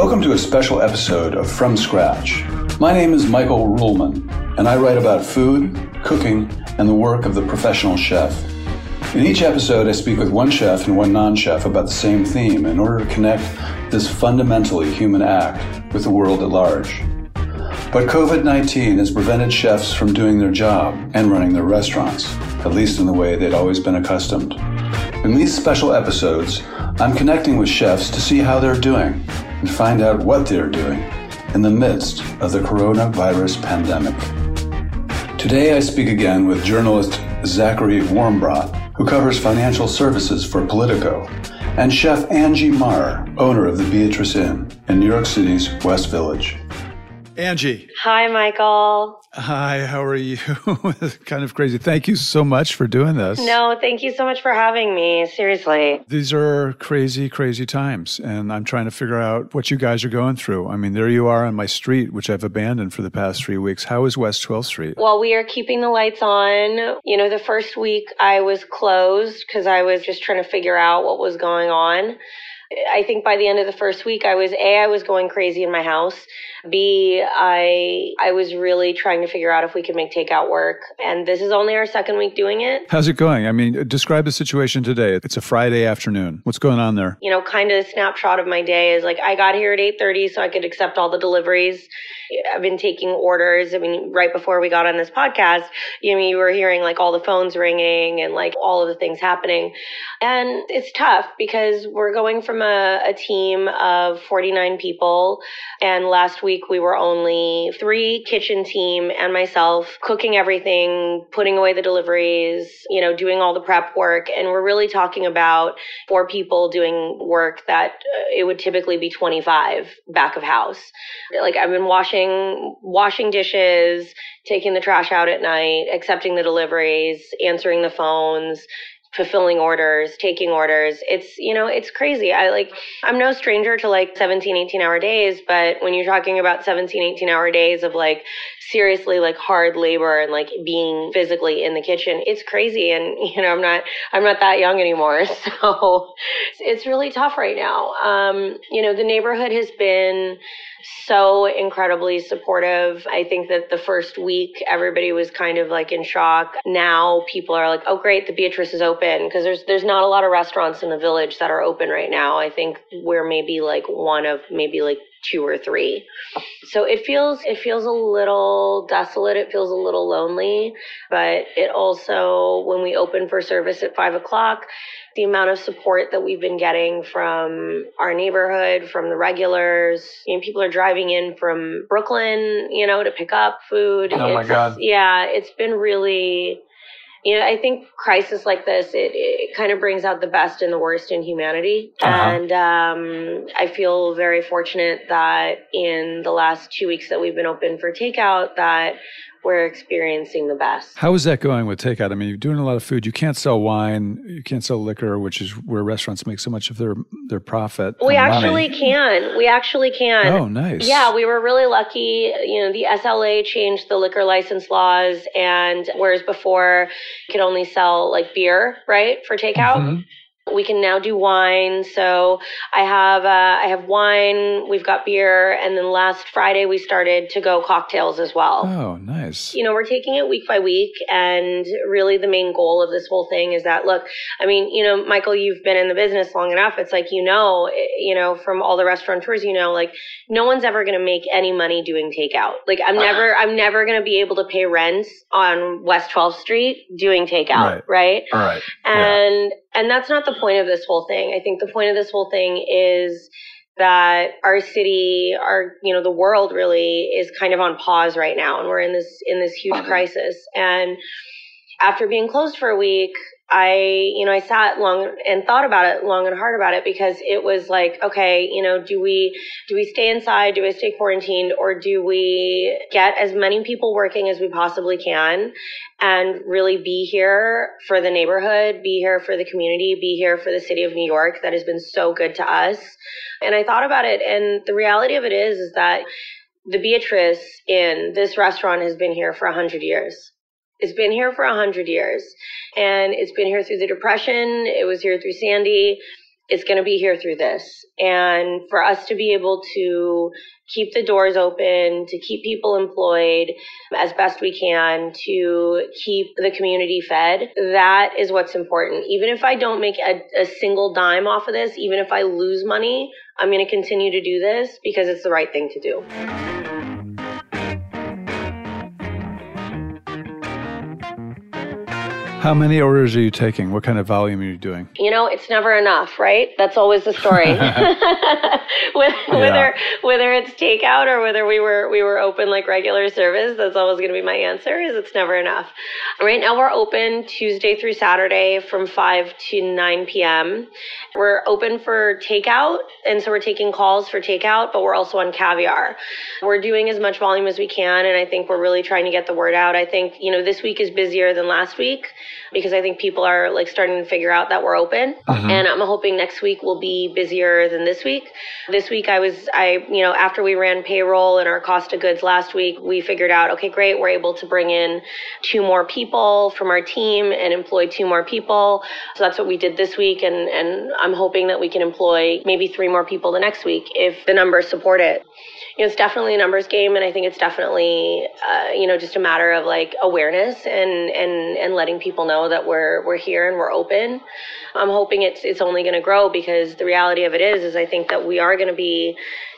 Welcome to a special episode of From Scratch. My name is Michael Ruhlman, and I write about food, cooking, and the work of the professional chef. In each episode, I speak with one chef and one non chef about the same theme in order to connect this fundamentally human act with the world at large. But COVID 19 has prevented chefs from doing their job and running their restaurants, at least in the way they'd always been accustomed. In these special episodes, I'm connecting with chefs to see how they're doing and find out what they're doing in the midst of the coronavirus pandemic. Today I speak again with journalist Zachary Warmbrodt, who covers financial services for Politico, and chef Angie Mar, owner of the Beatrice Inn in New York City's West Village. Angie. Hi, Michael. Hi, how are you? kind of crazy. Thank you so much for doing this. No, thank you so much for having me. Seriously. These are crazy, crazy times. And I'm trying to figure out what you guys are going through. I mean, there you are on my street, which I've abandoned for the past three weeks. How is West 12th Street? Well, we are keeping the lights on. You know, the first week I was closed because I was just trying to figure out what was going on. I think by the end of the first week, I was A, I was going crazy in my house. B, I I was really trying to figure out if we could make takeout work. And this is only our second week doing it. How's it going? I mean, describe the situation today. It's a Friday afternoon. What's going on there? You know, kind of a snapshot of my day is like I got here at 8:30 so I could accept all the deliveries. I've been taking orders. I mean, right before we got on this podcast, you know, you were hearing like all the phones ringing and like all of the things happening. And it's tough because we're going from a, a team of 49 people. And last week we were only three kitchen team and myself cooking everything, putting away the deliveries, you know, doing all the prep work. And we're really talking about four people doing work that uh, it would typically be 25 back of house. Like I've been washing washing dishes, taking the trash out at night, accepting the deliveries, answering the phones, fulfilling orders, taking orders. It's, you know, it's crazy. I like, I'm no stranger to like 17, 18 hour days, but when you're talking about 17, 18 hour days of like seriously like hard labor and like being physically in the kitchen. It's crazy. And, you know, I'm not, I'm not that young anymore. So it's really tough right now. Um, you know, the neighborhood has been so incredibly supportive. I think that the first week everybody was kind of like in shock. Now people are like, "Oh great, the Beatrice is open" because there's there's not a lot of restaurants in the village that are open right now. I think we're maybe like one of maybe like two or three. So it feels it feels a little desolate. It feels a little lonely, but it also when we open for service at five o'clock, the amount of support that we've been getting from our neighborhood, from the regulars, you know, people are driving in from Brooklyn, you know, to pick up food. Oh my It's- God. Yeah, it's been really you know, I think crisis like this, it, it kind of brings out the best and the worst in humanity. Uh-huh. And um, I feel very fortunate that in the last two weeks that we've been open for takeout, that we're experiencing the best. How is that going with takeout? I mean, you're doing a lot of food. You can't sell wine. You can't sell liquor, which is where restaurants make so much of their their profit. We actually money. can. We actually can. Oh, nice. Yeah, we were really lucky. You know, the SLA changed the liquor license laws, and whereas before you could only sell like beer, right, for takeout. Mhm. We can now do wine. So I have uh, I have wine. We've got beer, and then last Friday we started to go cocktails as well Oh, nice. you know, we're taking it week by week. And really, the main goal of this whole thing is that, look, I mean, you know, Michael, you've been in the business long enough. It's like, you know, eh, you know, from all the restaurateurs, you know, like no one's ever going to make any money doing takeout. Like I'm never, I'm never going to be able to pay rent on West 12th Street doing takeout. Right. All right. And and that's not the point of this whole thing. I think the point of this whole thing is that our city, our you know, the world really is kind of on pause right now and we're in this in this huge crisis. And after being closed for a week, I, you know, I sat long and thought about it long and hard about it because it was like, okay, you know, do we do we stay inside? Do we stay quarantined or do we get as many people working as we possibly can and really be here for the neighborhood, be here for the community, be here for the city of New York that has been so good to us. And I thought about it and the reality of it is is that the Beatrice Inn this restaurant has been here for a hundred years. It's been here for a hundred years and it's been here through the depression. It was here through Sandy. It's going to be here through this. And for us to be able to keep the doors open, to keep people employed as best we can, to keep the community fed, that is what's important. Even if I don't make a, a single dime off of this, even if I lose money, I'm going to continue to do this because it's the right thing to do. How many orders are you taking? What kind of volume are you doing? you know it's never enough right? That's always the story. Whether- whether whether it's takeout or whether we were we were open like regular service that's always going to be my answer is it's never enough. Right now we're open tuesday through saturday from 5 to 9 p.m we're open for takeout and so we're taking calls for takeout but we're also on caviar. We're doing as much volume as we can and i think we're really trying to get the word out. I think you know this week is busier than last week because i think people are like starting to figure out that we're open. Mm-hmm. And i'm hoping next week will be busier than this week. This week i was i you know after we ran payroll and our cost of goods last week we figured out okay great we're able to bring in two more people from our team and employ two more people. So that's what we did this week. And and i'm hoping that we can employ maybe three more people the next week if the numbers support it you know, it's definitely a numbers game, and I think it's definitely, uh, you know, just a matter of like awareness and and and letting people know that we're we're here and we're open. I'm hoping it's it's only going to grow because the reality of it is, is I think that we are going to be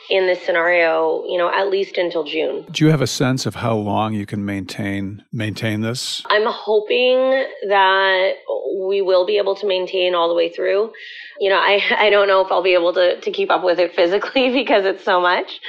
in this scenario, you know, at least until June. Do you have a sense of how long you can maintain maintain this? I'm hoping that we will be able to maintain all the way through. You know, I, I don't know if I'll be able to, to keep up with it physically because it's so much.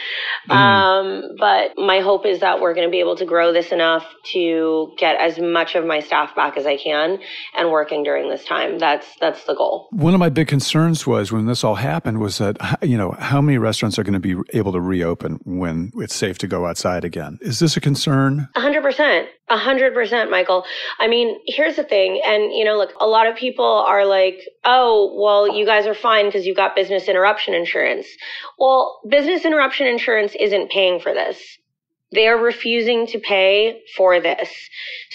Um, but my hope is that we're going to be able to grow this enough to get as much of my staff back as I can and working during this time. That's that's the goal. One of my big concerns was when this all happened was that you know how many restaurants are going to be able to reopen when it's safe to go outside again. Is this a concern? Hundred percent. A hundred percent, Michael. I mean, here's the thing. And, you know, look, a lot of people are like, oh, well, you guys are fine because you've got business interruption insurance. Well, business interruption insurance isn't paying for this. They are refusing to pay for this.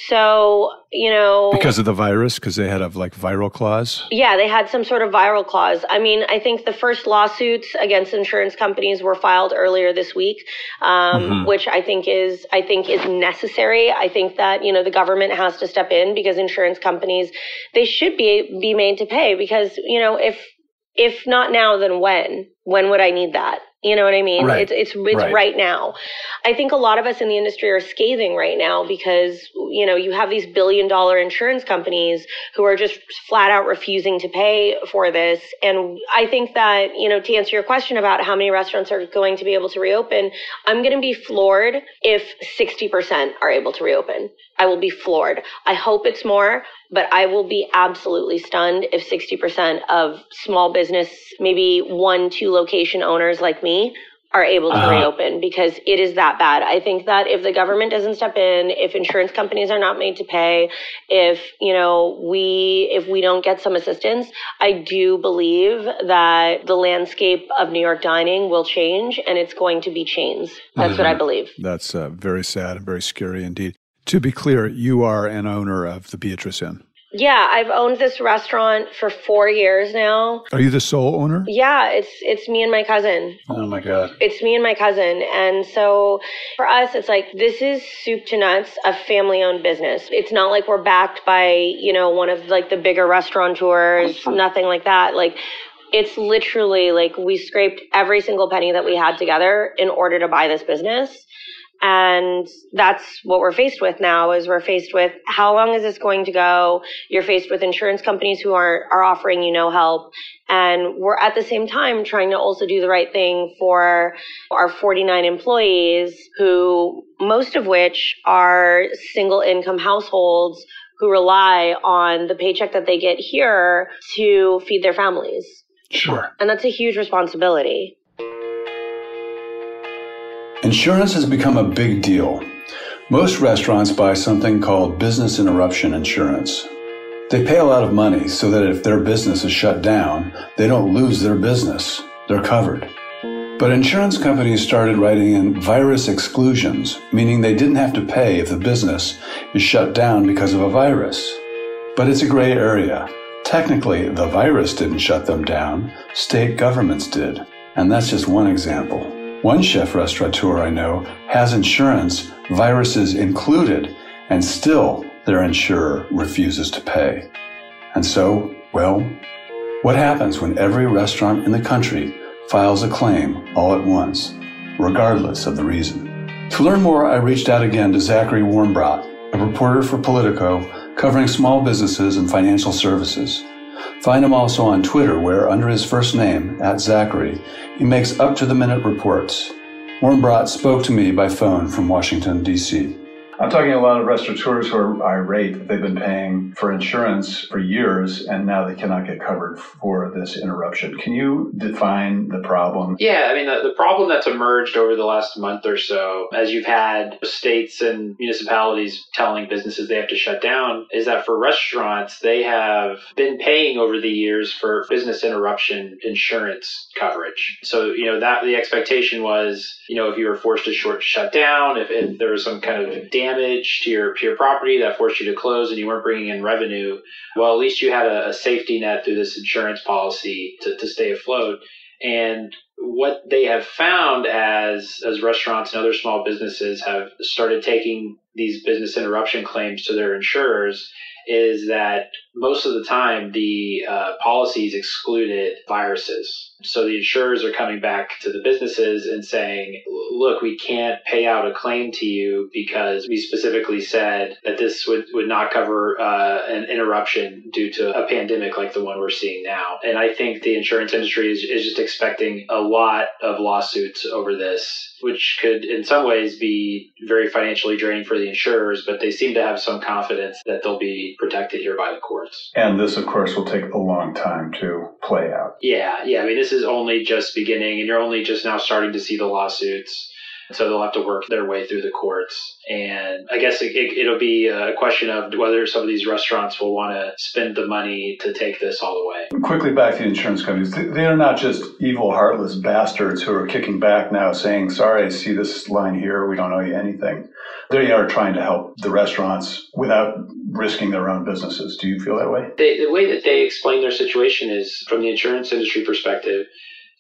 So, you know. Because of the virus, because they had a like viral clause? Yeah, they had some sort of viral clause. I mean, I think the first lawsuits against insurance companies were filed earlier this week, um, mm-hmm. which I think is I think is necessary. I think that you know the government has to step in because insurance companies they should be be made to pay because you know if if not now then when when would I need that? You know what I mean? Right. It's it's it's right. right. now. I think a lot of us in the industry are scathing right now because you know you have these billion dollar insurance companies who are just flat out refusing to pay for this. And I think that you know to answer your question about how many restaurants are going to be able to reopen, I'm going to be floored if 60% are able to reopen. I will be floored. I hope it's more, but I will be absolutely stunned if 60% of small business, maybe one, two location owners like me are able to uh-huh. reopen because it is that bad. I think that if the government doesn't step in, if insurance companies are not made to pay, if, you know, we if we don't get some assistance, I do believe that the landscape of New York dining will change and it's going to be chains. That's mm-hmm. what I believe. That's uh, very sad and very scary indeed. To be clear, you are an owner of the Beatrice Inn. Yeah, I've owned this restaurant for four years now. Are you the sole owner? Yeah, it's it's me and my cousin. Oh my god. It's me and my cousin. And so for us it's like this is soup to nuts, a family owned business. It's not like we're backed by, you know, one of like the bigger restaurateurs, nothing like that. Like it's literally like we scraped every single penny that we had together in order to buy this business. And that's what we're faced with now is we're faced with how long is this going to go? You're faced with insurance companies who are, are offering you no help. And we're at the same time trying to also do the right thing for our 49 employees who most of which are single income households who rely on the paycheck that they get here to feed their families. Sure. And that's a huge responsibility. Insurance has become a big deal. Most restaurants buy something called business interruption insurance. They pay a lot of money so that if their business is shut down, they don't lose their business. They're covered. But insurance companies started writing in virus exclusions, meaning they didn't have to pay if the business is shut down because of a virus. But it's a gray area. Technically, the virus didn't shut them down, state governments did. And that's just one example. One chef restaurateur I know has insurance, viruses included, and still their insurer refuses to pay. And so, well, what happens when every restaurant in the country files a claim all at once, regardless of the reason? To learn more, I reached out again to Zachary Warmbrodt, a reporter for Politico covering small businesses and financial services. Find him also on Twitter, where under his first name, at Zachary, he makes up to the minute reports. Warmbrodt spoke to me by phone from Washington, D.C. I'm talking a lot of restaurateurs who are irate. That they've been paying for insurance for years and now they cannot get covered for this interruption. Can you define the problem? Yeah, I mean, the, the problem that's emerged over the last month or so, as you've had states and municipalities telling businesses they have to shut down, is that for restaurants, they have been paying over the years for business interruption insurance coverage. So, you know, that the expectation was, you know, if you were forced to short shut down, if, if there was some kind of damage damage to your to your property that forced you to close and you weren't bringing in revenue, well, at least you had a, a safety net through this insurance policy to, to stay afloat. And what they have found as as restaurants and other small businesses have started taking these business interruption claims to their insurers is that most of the time the uh, policies excluded viruses. So the insurers are coming back to the businesses and saying, look, we can't pay out a claim to you because we specifically said that this would, would not cover uh, an interruption due to a pandemic like the one we're seeing now. And I think the insurance industry is, is just expecting a lot of lawsuits over this, which could in some ways be very financially draining for the insurers, but they seem to have some confidence that they'll be protected here by the And this, of course, will take a long time to play out. Yeah, yeah. I mean, this is only just beginning, and you're only just now starting to see the lawsuits. So they'll have to work their way through the courts. And I guess it, it, it'll be a question of whether some of these restaurants will want to spend the money to take this all the way. Quickly back to the insurance companies. They are not just evil, heartless bastards who are kicking back now saying, sorry, I see this line here. We don't owe you anything. They are trying to help the restaurants without risking their own businesses. Do you feel that way? They, the way that they explain their situation is from the insurance industry perspective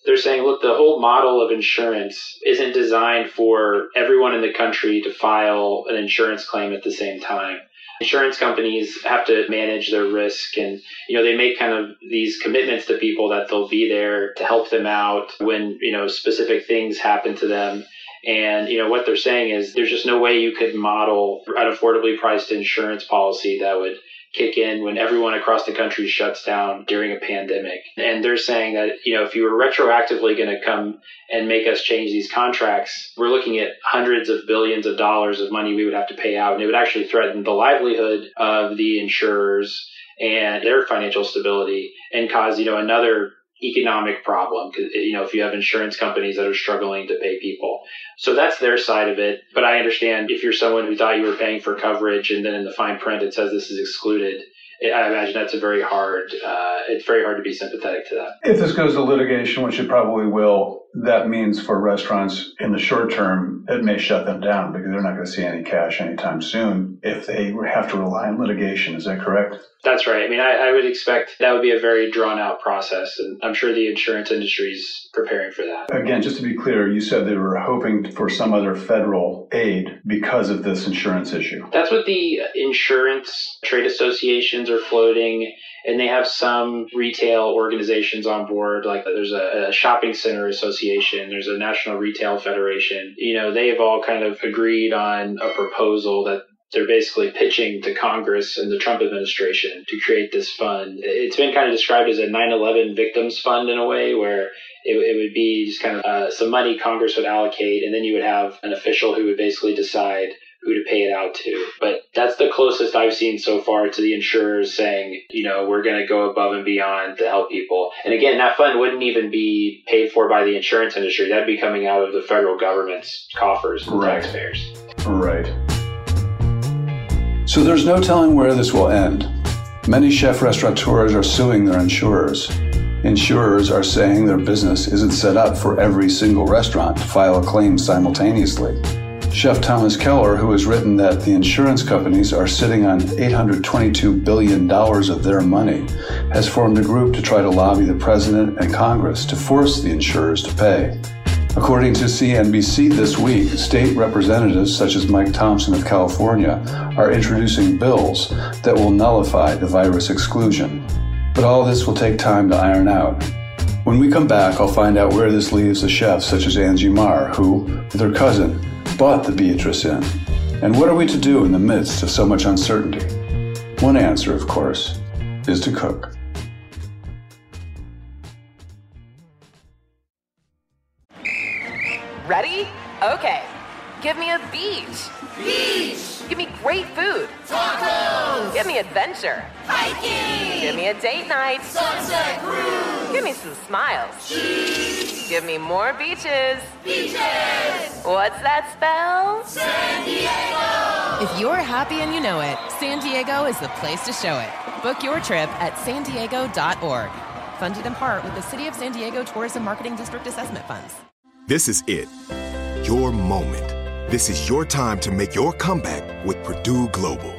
they're saying, look, the whole model of insurance isn't designed for everyone in the country to file an insurance claim at the same time. Insurance companies have to manage their risk and, you know, they make kind of these commitments to people that they'll be there to help them out when, you know, specific things happen to them. And, you know, what they're saying is there's just no way you could model an affordably priced insurance policy that would kick in when everyone across the country shuts down during a pandemic. And they're saying that, you know, if you were retroactively going to come and make us change these contracts, we're looking at hundreds of billions of dollars of money we would have to pay out. And it would actually threaten the livelihood of the insurers and their financial stability and cause, you know, another economic problem because you know if you have insurance companies that are struggling to pay people so that's their side of it but i understand if you're someone who thought you were paying for coverage and then in the fine print it says this is excluded I imagine that's a very hard. Uh, it's very hard to be sympathetic to that. If this goes to litigation, which it probably will, that means for restaurants in the short term, it may shut them down because they're not going to see any cash anytime soon if they have to rely on litigation. Is that correct? That's right. I mean, I, I would expect that would be a very drawn out process, and I'm sure the insurance industry is preparing for that. Again, just to be clear, you said they were hoping for some other federal aid because of this insurance issue. That's what the insurance trade associations are floating and they have some retail organizations on board like there's a, a, shopping center association there's a national retail federation you know they've all kind of agreed on a proposal that they're basically pitching to Congress and the Trump administration to create this fund. It's been kind of described as a 9/11 victims fund in a way, where it, it would be just kind of uh, some money Congress would allocate, and then you would have an official who would basically decide who to pay it out to. But that's the closest I've seen so far to the insurers saying, you know, we're going to go above and beyond to help people. And again, that fund wouldn't even be paid for by the insurance industry. That'd be coming out of the federal government's coffers and right. taxpayers. Right. So there's no telling where this will end. Many chef restaurateurs are suing their insurers. Insurers are saying their business isn't set up for every single restaurant to file a claim simultaneously. Chef Thomas Keller, who has written that the insurance companies are sitting on $822 billion of their money, has formed a group to try to lobby the president and Congress to force the insurers to pay. According to CNBC this week, state representatives such as Mike Thompson of California are introducing bills that will nullify the virus exclusion. But all this will take time to iron out. When we come back, I'll find out where this leaves a chef such as Angie Mar, who, with her cousin, bought the Beatrice Inn. And what are we to do in the midst of so much uncertainty? One answer, of course, is to cook. Ready? Okay. Give me a beach. Beach. Give me great food. Tacos. Give me adventure. Hiking. Give me a date night. Sunset cruise. Give me some smiles. Cheese. Give me more beaches. Beaches. What's that spell? San Diego. If you're happy and you know it, San Diego is the place to show it. Book your trip at san diego.org. Funded in part with the City of San Diego Tourism Marketing District Assessment Funds. This is it. Your moment. This is your time to make your comeback with Purdue Global.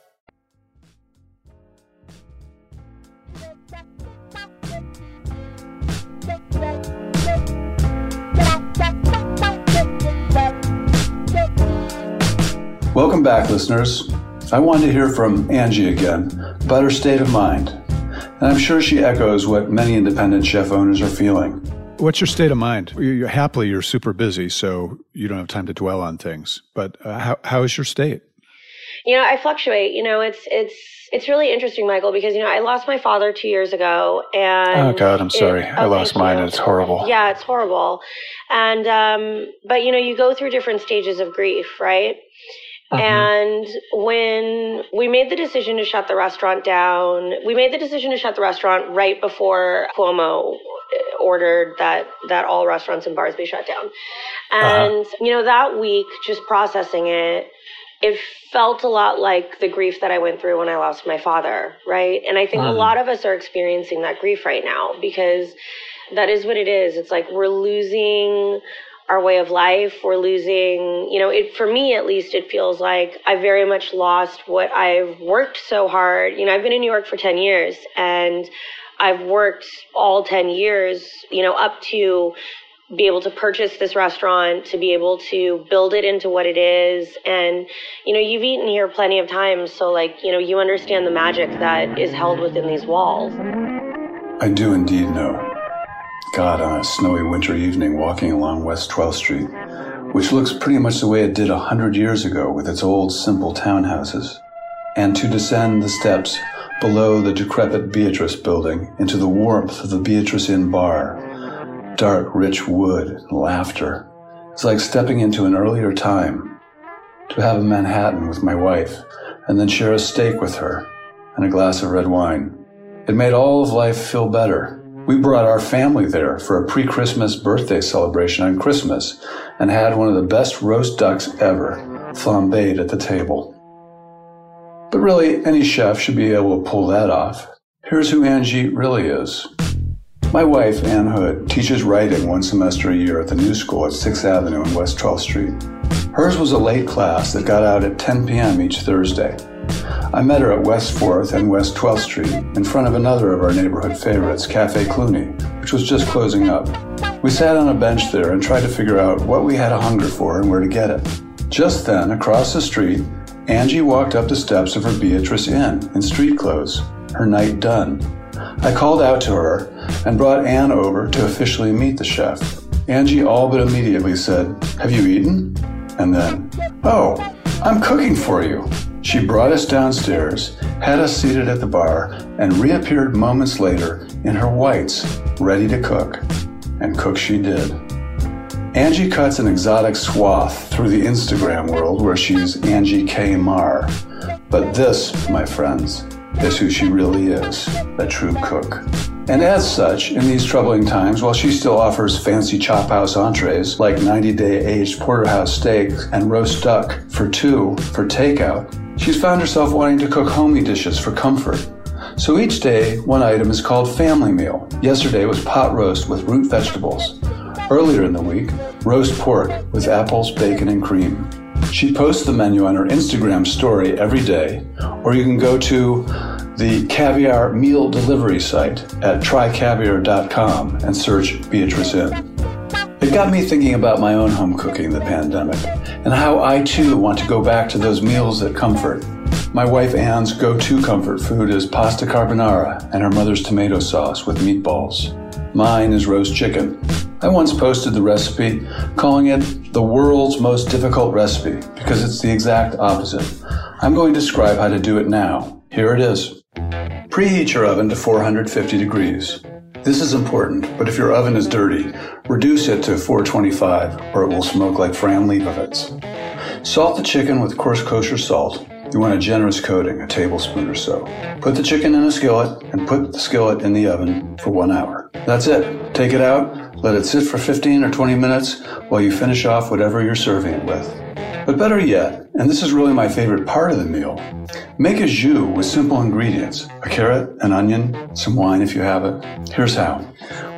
Welcome back, listeners. I wanted to hear from Angie again about her state of mind, and I'm sure she echoes what many independent chef owners are feeling. What's your state of mind? You're, happily, you're super busy, so you don't have time to dwell on things. But uh, how, how is your state? You know, I fluctuate. You know, it's it's it's really interesting, Michael, because you know I lost my father two years ago, and oh God, I'm sorry, it, oh, I lost mine, you. it's horrible. Yeah, it's horrible, and um, but you know, you go through different stages of grief, right? Mm-hmm. And when we made the decision to shut the restaurant down, we made the decision to shut the restaurant right before Cuomo ordered that that all restaurants and bars be shut down. Uh-huh. And uh-huh. you know, that week just processing it, it felt a lot like the grief that I went through when I lost my father, right? And I think uh-huh. a lot of us are experiencing that grief right now because that is what it is. It's like we're losing our way of life. We're losing, you know, it for me at least, it feels like I very much lost what I've worked so hard. You know, I've been in New York for 10 years and I've worked all 10 years, you know, up to be able to purchase this restaurant, to be able to build it into what it is. And, you know, you've eaten here plenty of times. So, like, you know, you understand the magic that is held within these walls. I do indeed know. God, on a snowy winter evening walking along West 12th Street, which looks pretty much the way it did a hundred years ago with its old, simple townhouses, and to descend the steps below the decrepit Beatrice building into the warmth of the Beatrice Inn bar, dark, rich wood, laughter. It's like stepping into an earlier time. To have a Manhattan with my wife, and then share a steak with her, and a glass of red wine. It made all of life feel better we brought our family there for a pre Christmas birthday celebration on Christmas and had one of the best roast ducks ever, flambéed at the table. But really, any chef should be able to pull that off. Here's who Angie really is. My wife, Ann Hood, teaches writing one semester a year at the New School at 6th Avenue and West 12th Street. Hers was a late class that got out at 10 p.m. each Thursday. I met her at West 4th and West 12th Street in front of another of our neighborhood favorites, Cafe Cluny, which was just closing up. We sat on a bench there and tried to figure out what we had a hunger for and where to get it. Just then, across the street, Angie walked up the steps of her Beatrice Inn in street clothes, her night done. I called out to her and brought Ann over to officially meet the chef. Angie all but immediately said, Have you eaten? And then, Oh, I'm cooking for you. She brought us downstairs, had us seated at the bar, and reappeared moments later in her whites, ready to cook. And cook she did. Angie cuts an exotic swath through the Instagram world where she's Angie K. Mar. But this, my friends, is who she really is a true cook. And as such, in these troubling times, while she still offers fancy chop house entrees like 90 day aged porterhouse steak and roast duck for two for takeout, She's found herself wanting to cook homey dishes for comfort. So each day, one item is called family meal. Yesterday was pot roast with root vegetables. Earlier in the week, roast pork with apples, bacon, and cream. She posts the menu on her Instagram story every day, or you can go to the caviar meal delivery site at trycaviar.com and search Beatrice Inn. It got me thinking about my own home cooking the pandemic and how I too want to go back to those meals that comfort. My wife Ann's go to comfort food is pasta carbonara and her mother's tomato sauce with meatballs. Mine is roast chicken. I once posted the recipe calling it the world's most difficult recipe because it's the exact opposite. I'm going to describe how to do it now. Here it is. Preheat your oven to 450 degrees. This is important, but if your oven is dirty, reduce it to 425 or it will smoke like Fran Lebowitz. Salt the chicken with coarse kosher salt. You want a generous coating, a tablespoon or so. Put the chicken in a skillet and put the skillet in the oven for one hour. That's it. Take it out, let it sit for 15 or 20 minutes while you finish off whatever you're serving it with. But better yet, and this is really my favorite part of the meal, make a jus with simple ingredients a carrot, an onion, some wine if you have it. Here's how.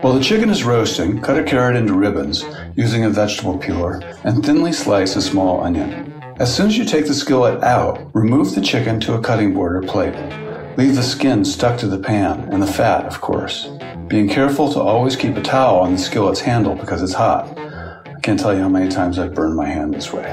While the chicken is roasting, cut a carrot into ribbons using a vegetable peeler and thinly slice a small onion. As soon as you take the skillet out, remove the chicken to a cutting board or plate. Leave the skin stuck to the pan and the fat, of course. Being careful to always keep a towel on the skillet's handle because it's hot. Can't tell you how many times I've burned my hand this way.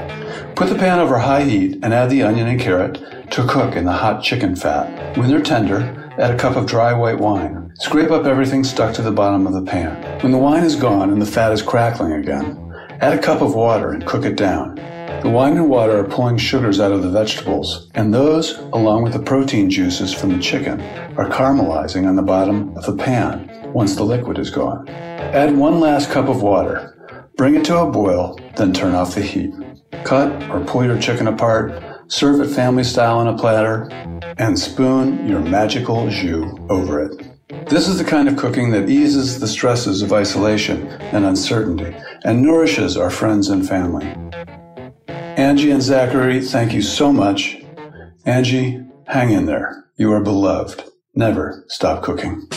Put the pan over high heat and add the onion and carrot to cook in the hot chicken fat. When they're tender, add a cup of dry white wine. Scrape up everything stuck to the bottom of the pan. When the wine is gone and the fat is crackling again, add a cup of water and cook it down. The wine and water are pulling sugars out of the vegetables, and those, along with the protein juices from the chicken, are caramelizing on the bottom of the pan once the liquid is gone. Add one last cup of water. Bring it to a boil, then turn off the heat. Cut or pull your chicken apart, serve it family style on a platter, and spoon your magical jus over it. This is the kind of cooking that eases the stresses of isolation and uncertainty and nourishes our friends and family. Angie and Zachary, thank you so much. Angie, hang in there. You are beloved. Never stop cooking.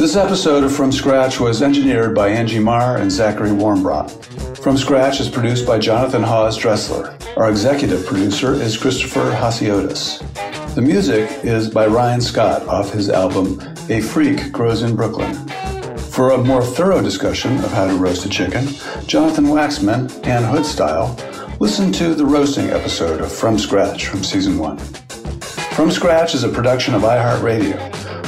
This episode of From Scratch was engineered by Angie Mar and Zachary Warmbrodt. From Scratch is produced by Jonathan Hawes Dressler. Our executive producer is Christopher Hasiotis. The music is by Ryan Scott off his album A Freak Grows in Brooklyn. For a more thorough discussion of how to roast a chicken, Jonathan Waxman and Hood Style, listen to the roasting episode of From Scratch from season one. From Scratch is a production of iHeartRadio.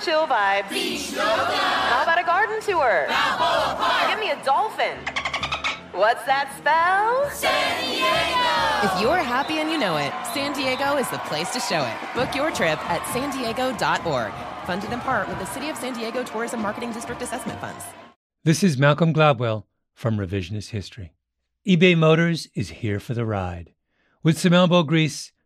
Chill vibes. Beach yoga. How about a garden tour? Balboa Park. Give me a dolphin. What's that spell? San Diego. If you're happy and you know it, San Diego is the place to show it. Book your trip at san diego.org. Funded in part with the City of San Diego Tourism Marketing District Assessment Funds. This is Malcolm Gladwell from Revisionist History. eBay Motors is here for the ride. With some elbow grease,